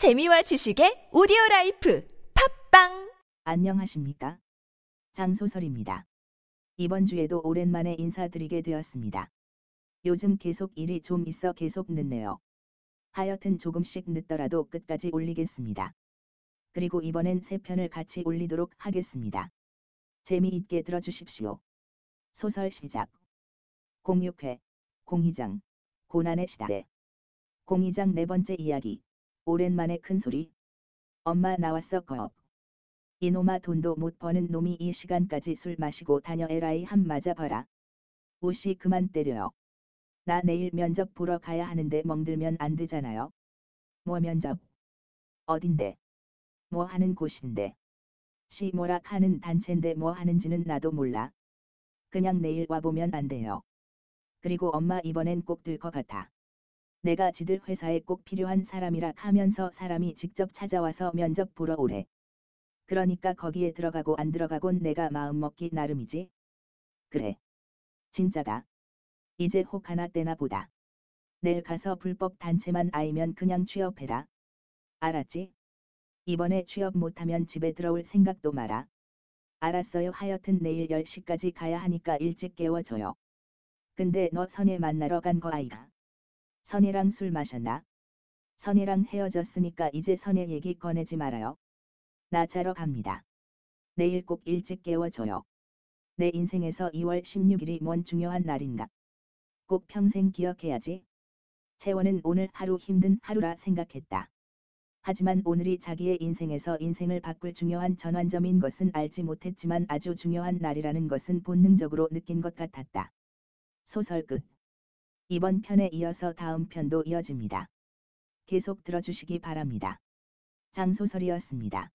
재미와 지식의 오디오 life 팟빵 안녕하십니까? 장소설입니다. 이번 주에도 오랜만에 인사드리게 되었습니다. 요즘 계속 일이 좀 있어 계속 늦네요. 하여튼 조금씩 늦더라도 끝까지 올리겠습니다. 그리고 이번엔 세 편을 같이 올리도록 하겠습니다. 재미있게 들어주십시오. 소설 시작. 06회, 공의장, 고난의 시대. 공의장 네 번째 이야기. 오랜만에 큰 소리. 엄마 나왔어 거업. 이놈아 돈도 못 버는 놈이 이 시간까지 술 마시고 다녀 에라이 한 맞아 봐라. 우시 그만 때려요. 나 내일 면접 보러 가야 하는데 멍들면 안 되잖아요. 뭐 면접? 어딘데? 뭐 하는 곳인데? 시 뭐라 하는 단체인데 뭐 하는지는 나도 몰라. 그냥 내일 와보면 안 돼요. 그리고 엄마 이번엔 꼭 들 것 같아. 내가 지들 회사에 꼭 필요한 사람이라 하면서 사람이 직접 찾아와서 면접 보러 오래. 그러니까 거기에 들어가고 안 들어가곤 내가 마음먹기 나름이지. 그래. 진짜다. 이제 혹 하나 떼나 보다. 내일 가서 불법 단체만 아이면 그냥 취업해라. 알았지? 이번에 취업 못하면 집에 들어올 생각도 마라. 알았어요. 하여튼 내일 10시까지 가야 하니까 일찍 깨워줘요. 근데 너 선예 만나러 간 거 아이가? 선예랑 술 마셨나? 선예랑 헤어졌으니까 이제 선예 얘기 꺼내지 말아요. 나 자러 갑니다. 내일 꼭 일찍 깨워줘요. 내 인생에서 2월 16일이 뭔 중요한 날인가. 꼭 평생 기억해야지. 채원은 오늘 하루 힘든 하루라 생각했다. 하지만 오늘이 자기의 인생에서 인생을 바꿀 중요한 전환점인 것은 알지 못했지만 아주 중요한 날이라는 것은 본능적으로 느낀 것 같았다. 소설 끝. 이번 편에 이어서 다음 편도 이어집니다. 계속 들어주시기 바랍니다. 장소설이었습니다.